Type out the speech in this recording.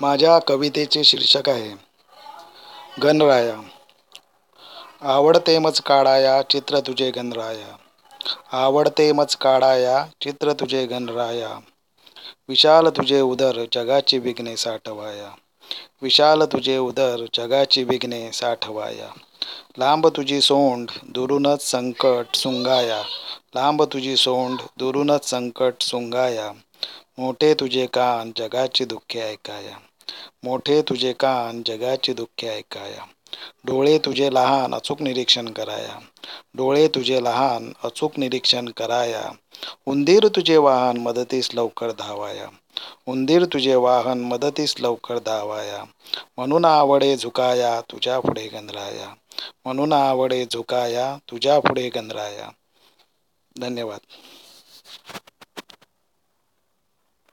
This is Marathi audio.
माझ्या कवितेचे शीर्षक आहे गणराया आवडते मच काढाया चित्र तुझे गणराया आवडते मच काढाया चित्र तुझे गणराया विशाल तुझे उदर जगाची विघ्ने साठवाया विशाल तुझे उदर जगाची विघ्ने साठवाया लांब तुझी सोंड दुरूनच संकट सुंगाया लांब तुझी सोंड दुरूनच संकट सुंगाया मोठे तुझे कान जगाची दुःखे ऐकाया मोठे तुझे कान जगाची दुःखे ऐकाया. डोळे तुझे लहान अचूक निरीक्षण कराया. डोळे तुझे लहान अचूक निरीक्षण कराया. उंदीर तुझे वाहन मदतीस लवकर धावाया. उंदीर तुझे वाहन मदतीस लवकर धावाया. म्हणून आवडे झुकाया तुझ्या पुढे गंधराया. म्हणून आवडे झुकाया तुझ्या पुढे गंधराया. धन्यवाद.